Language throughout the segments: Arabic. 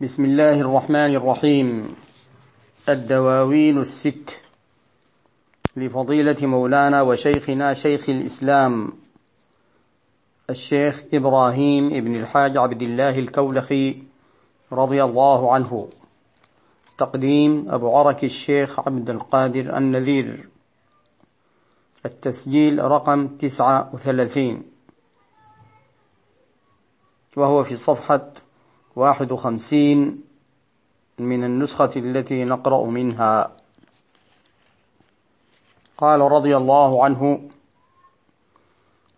بسم الله الرحمن الرحيم. الدواوين الست. لفضيلة مولانا وشيخنا شيخ الإسلام الشيخ إبراهيم ابن الحاج عبد الله الكولخي رضي الله عنه. تقديم أبو عرك الشيخ عبد القادر النذير. التسجيل رقم تسعة وثلاثين. وهو في صفحة واحد وخمسين من النسخة التي نقرأ منها. قال رضي الله عنه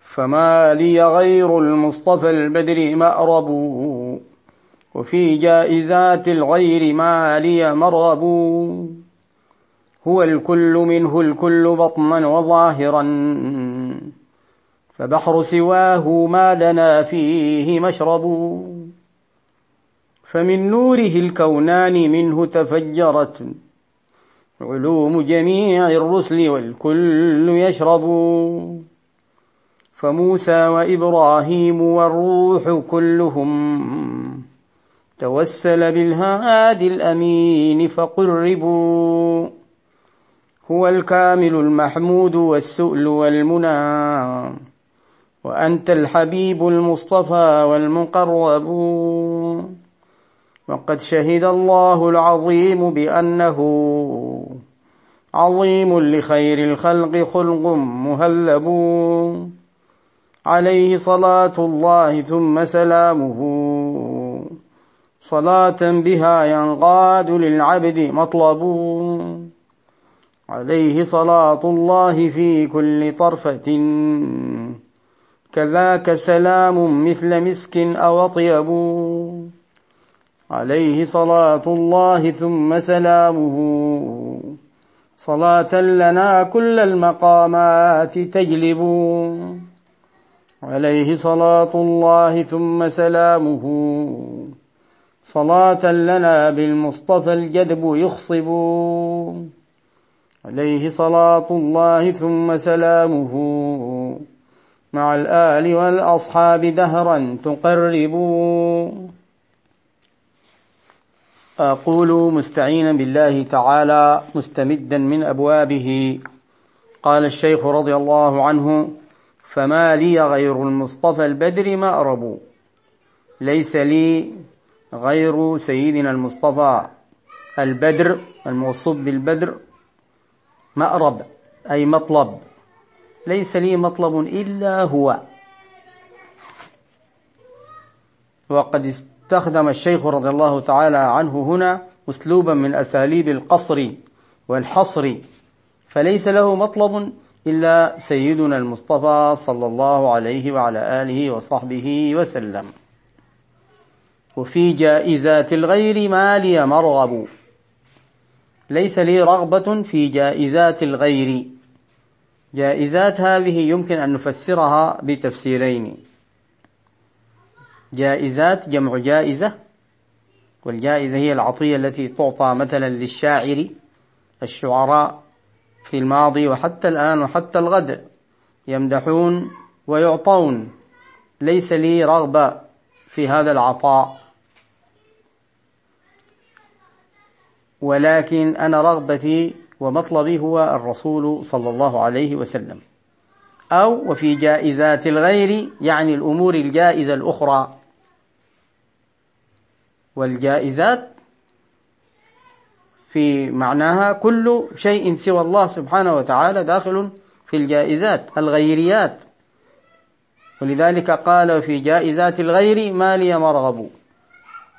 فما لي غير المصطفى البدر مأرب وفي جائزات الغير ما لي مرغب هو الكل منه الكل بطنا وظاهرا فبحر سواه ما لنا فيه مشرب. فمن نوره الكونان منه تفجرت. علوم جميع الرسل والكل يشرب. فموسى وإبراهيم والروح كلهم توسل بالهادي الأمين فقربوا. هو الكامل المحمود والسؤل والمنى. وأنت الحبيب المصطفى والمقرب. وقد شهد الله العظيم بأنه عظيم لخير الخلق خلق مهلب عليه صلاة الله ثم سلامه. صلاة بها ينقاد للعبد مطلب. عليه صلاة الله في كل طرفة. كذاك سلام مثل مسك أو أطيب عليه صلاة الله ثم سلامه. صلاة لنا كل المقامات تجلب. عليه صلاة الله ثم سلامه. صلاة لنا بالمصطفى الجدب يخصب. عليه صلاة الله ثم سلامه. مع الآل والأصحاب دهرا تقرب. أقول مستعينا بالله تعالى مستمدا من أبوابه. قال الشيخ رضي الله عنه فما لي غير المصطفى البدر مأرب ليس لي غير سيدنا المصطفى البدر الموصوف بالبدر مأرب أي مطلب. ليس لي مطلب إلا هو. وقد استخدم الشيخ رضي الله تعالى عنه هنا أسلوبا من أساليب القصر والحصر فليس له مطلب إلا سيدنا المصطفى صلى الله عليه وعلى آله وصحبه وسلم. وفي جائزات الغير ما لي مرغب. ليس لي رغبة في جائزات الغير. جائزات هذه يمكن أن نفسرها بتفسيرين. جائزات جمع جائزة. والجائزة هي العطية التي تعطى مثلا للشاعر الشعراء في الماضي وحتى الآن وحتى الغد. يمدحون ويعطون. ليس لي رغبة في هذا العطاء. ولكن أنا رغبتي ومطلبي هو الرسول صلى الله عليه وسلم. أو وفي جائزات الغير يعني الأمور الجائزة الأخرى. والجائزات في معناها كل شيء سوى الله سبحانه وتعالى داخل في الجائزات الغيريات. ولذلك قال في جائزات الغير ما لي مرغب.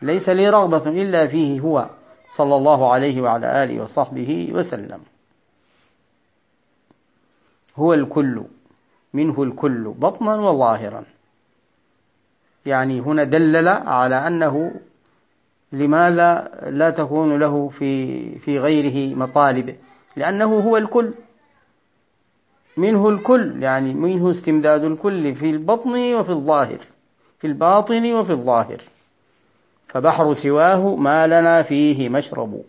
ليس لي رغبة إلا فيه هو صلى الله عليه وعلى آله وصحبه وسلم. هو الكل منه الكل بطنا وظاهرا. يعني هنا دلل على أنه لماذا لا تكون له في في غيره مطالب؟ لأنه هو الكل. منه الكل يعني منه استمداد الكل في البطن وفي الظاهر في الباطن وفي الظاهر. فبحر سواه ما لنا فيه مشرب.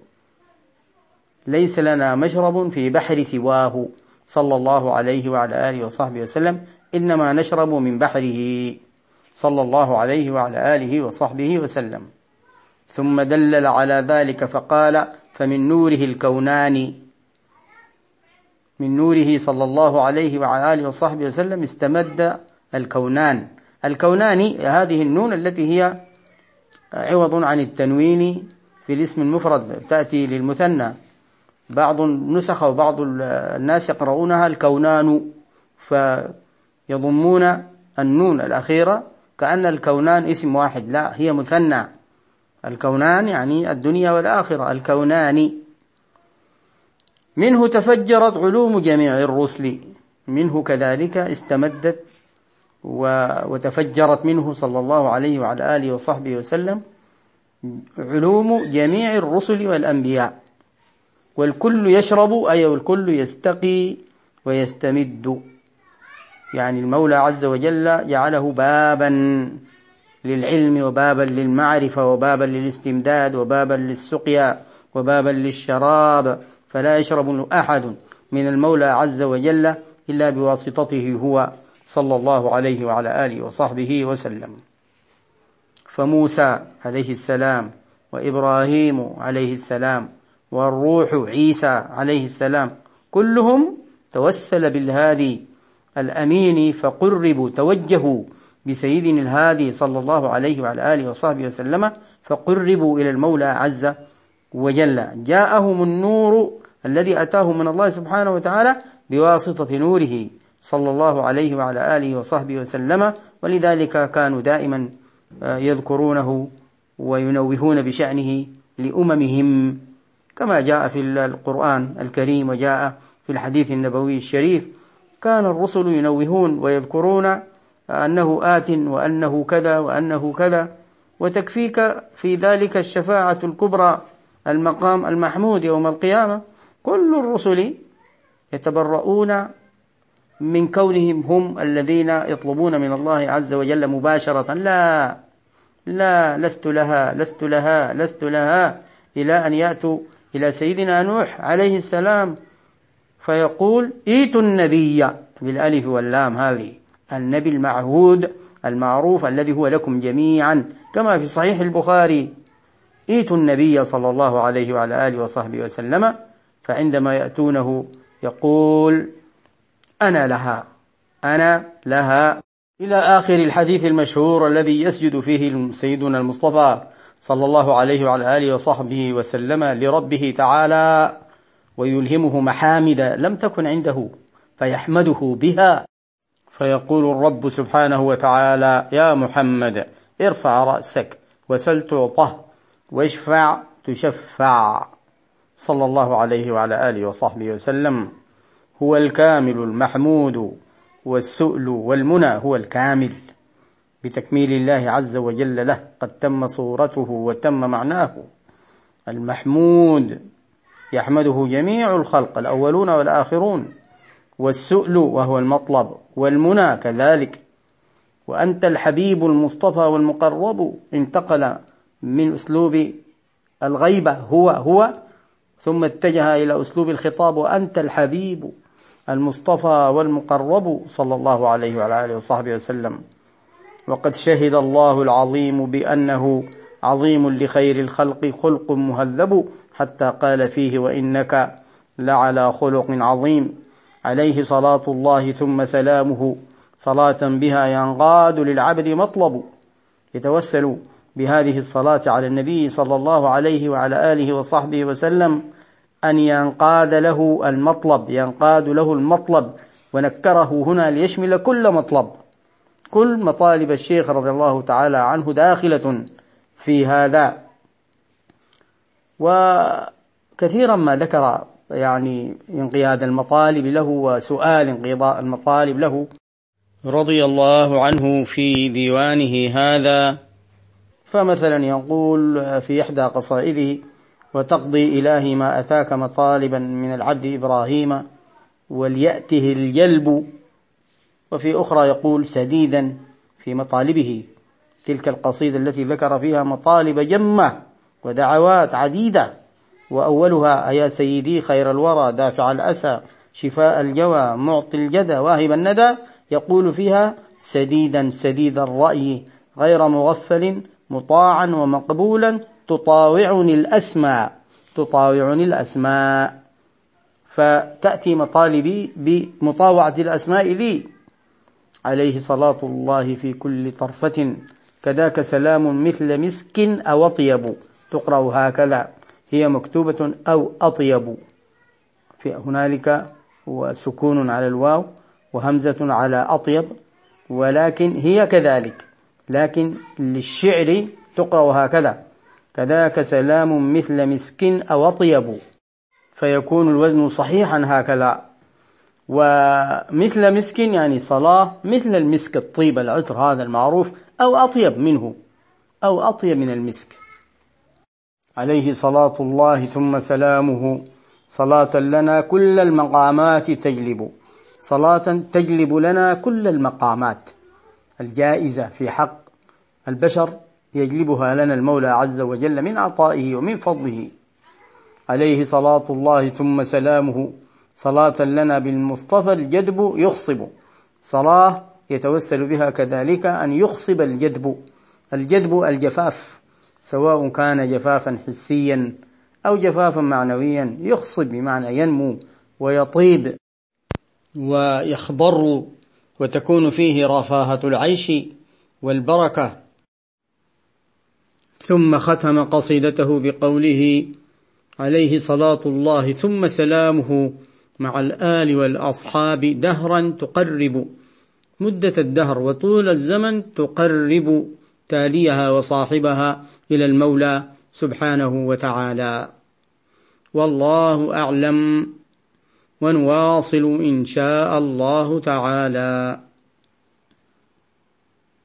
ليس لنا مشرب في بحر سواه. صلى الله عليه وعلى آله وصحبه وسلم إنما نشرب من بحره. صلى الله عليه وعلى آله وصحبه وسلم. ثم دلل على ذلك فقال فمن نوره الكونان. من نوره صلى الله عليه وعلى آله وصحبه وسلم استمد الكونان. الكونان هذه النون التي هي عوض عن التنوين في الاسم المفرد تأتي للمثنى. بعض النسخ وبعض الناس يقرؤونها الكونان فيضمون النون الأخيرة كأن الكونان اسم واحد لا هي مثنى. الكونان يعني الدنيا والآخرة. الكونان منه تفجرت علوم جميع الرسل. منه كذلك استمدت وتفجرت منه صلى الله عليه وعلى آله وصحبه وسلم علوم جميع الرسل والأنبياء. والكل يشرب أي والكل يستقي ويستمد. يعني المولى عز وجل جعله بابا. للعلم وبابا للمعرفة وبابا للاستمداد وبابا للسقيا وبابا للشراب فلا يشرب أحد من المولى عز وجل إلا بواسطته هو صلى الله عليه وعلى آله وصحبه وسلم. فموسى عليه السلام وإبراهيم عليه السلام والروح عيسى عليه السلام كلهم توسل بالهادي الأمين فقربوا توجهوا بسيدنا الهادي صلى الله عليه وعلى آله وصحبه وسلم فقربوا إلى المولى عز وجل. جاءهم النور الذي أتاه من الله سبحانه وتعالى بواسطة نوره صلى الله عليه وعلى آله وصحبه وسلم ولذلك كانوا دائما آه، يذكرونه وينوهون بشأنه لأممهم. كما جاء في القرآن الكريم وجاء في الحديث النبوي الشريف كان الرسل ينوهون ويذكرون أنه آت وأنه كذا وأنه كذا. وتكفيك في ذلك الشفاعة الكبرى المقام المحمود يوم القيامة. كل الرسل يتبرؤون من كونهم هم الذين يطلبون من الله عز وجل مباشرة. لا لا لست لها لست لها لست لها. إلى أن يأتوا إلى سيدنا نوح عليه السلام فيقول إيتوا النبي بالألف واللام هذه. النبي المعهود المعروف الذي هو لكم جميعا كما في صحيح البخاري. إيتوا النبي صلى الله عليه وعلى آله وصحبه وسلم فعندما يأتونه يقول أنا لها أنا لها إلى آخر الحديث المشهور الذي يسجد فيه سيدنا المصطفى صلى الله عليه وعلى آله وصحبه وسلم لربه تعالى ويلهمه محامد لم تكن عنده فيحمده بها. فيقول الرب سبحانه وتعالى يا محمد ارفع رأسك وسل تعطه واشفع تشفع. صلى الله عليه وعلى آله وصحبه وسلم. هو الكامل المحمود والسؤل والمنى هو الكامل. بتكميل الله عز وجل له قد تم صورته وتم معناه. المحمود يحمده جميع الخلق الأولون والآخرون. والسؤل وهو المطلب والمنى كذلك. وأنت الحبيب المصطفى والمقرب انتقل من أسلوب الغيبة هو هو ثم اتجه إلى أسلوب الخطاب وأنت الحبيب المصطفى والمقرب صلى الله عليه وعلى آله وصحبه وسلم. وقد شهد الله العظيم بأنه عظيم لخير الخلق خلق مهذب حتى قال فيه وإنك لعلى خلق عظيم عليه صلاة الله ثم سلامه. صلاة بها ينقاد للعبد مطلب. يتوسل بهذه الصلاة على النبي صلى الله عليه وعلى آله وصحبه وسلم أن ينقاد له المطلب. ينقاد له المطلب. ونكره هنا ليشمل كل مطلب. كل مطالب الشيخ رضي الله تعالى عنه داخلة في هذا. وكثيرا ما ذكر يعني انقياد المطالب له وسؤال انقضاء المطالب له. رضي الله عنه في ديوانه هذا. فمثلا يقول في إحدى قصائده وتقضي إلهي ما أتاك مطالبا من العبد إبراهيم وليأته الجلب وفي أخرى يقول سديدا في مطالبه. تلك القصيدة التي ذكر فيها مطالب جمة ودعوات عديدة. وأولها يا سيدي خير الورى دافع الأسى شفاء الجوى معطي الجدى واهب الندى. يقول فيها سديدا سديد الرأي غير مغفل مطاعا ومقبولا تطاوعني الأسماء تطاوعني الأسماء. فتأتي مطالبي بمطاوعة الأسماء لي. عليه صلاة الله في كل طرفة. كذاك سلام مثل مسك أو أطيب تقرأ هكذا. هي مكتوبة أو أطيب. في هنالك وسكون على الواو وهمزة على أطيب ولكن هي كذلك. لكن للشعر تقرأ هكذا كذاك سلام مثل مسك أو أطيب فيكون الوزن صحيحا هكذا. ومثل مسك يعني صلاة مثل المسك الطيب العطر هذا المعروف أو أطيب منه أو أطيب من المسك. عليه صلاة الله ثم سلامه. صلاة لنا كل المقامات تجلب. صلاة تجلب لنا كل المقامات. الجائزة في حق البشر يجلبها لنا المولى عز وجل من عطائه ومن فضله. عليه صلاة الله ثم سلامه. صلاة لنا بالمصطفى الجدب يخصب. صلاة يتوسل بها كذلك أن يخصب الجدب. الجدب الجفاف. سواء كان جفافا حسيا أو جفافا معنويا يخصب بمعنى ينمو ويطيب ويخضر وتكون فيه رفاهة العيش والبركة. ثم ختم قصيدته بقوله عليه صلاة الله ثم سلامه مع الآل والأصحاب دهرا تقرب. مدة الدهر وطول الزمن تقرب. تاليها وصاحبها إلى المولى سبحانه وتعالى. والله أعلم ونواصل إن شاء الله تعالى.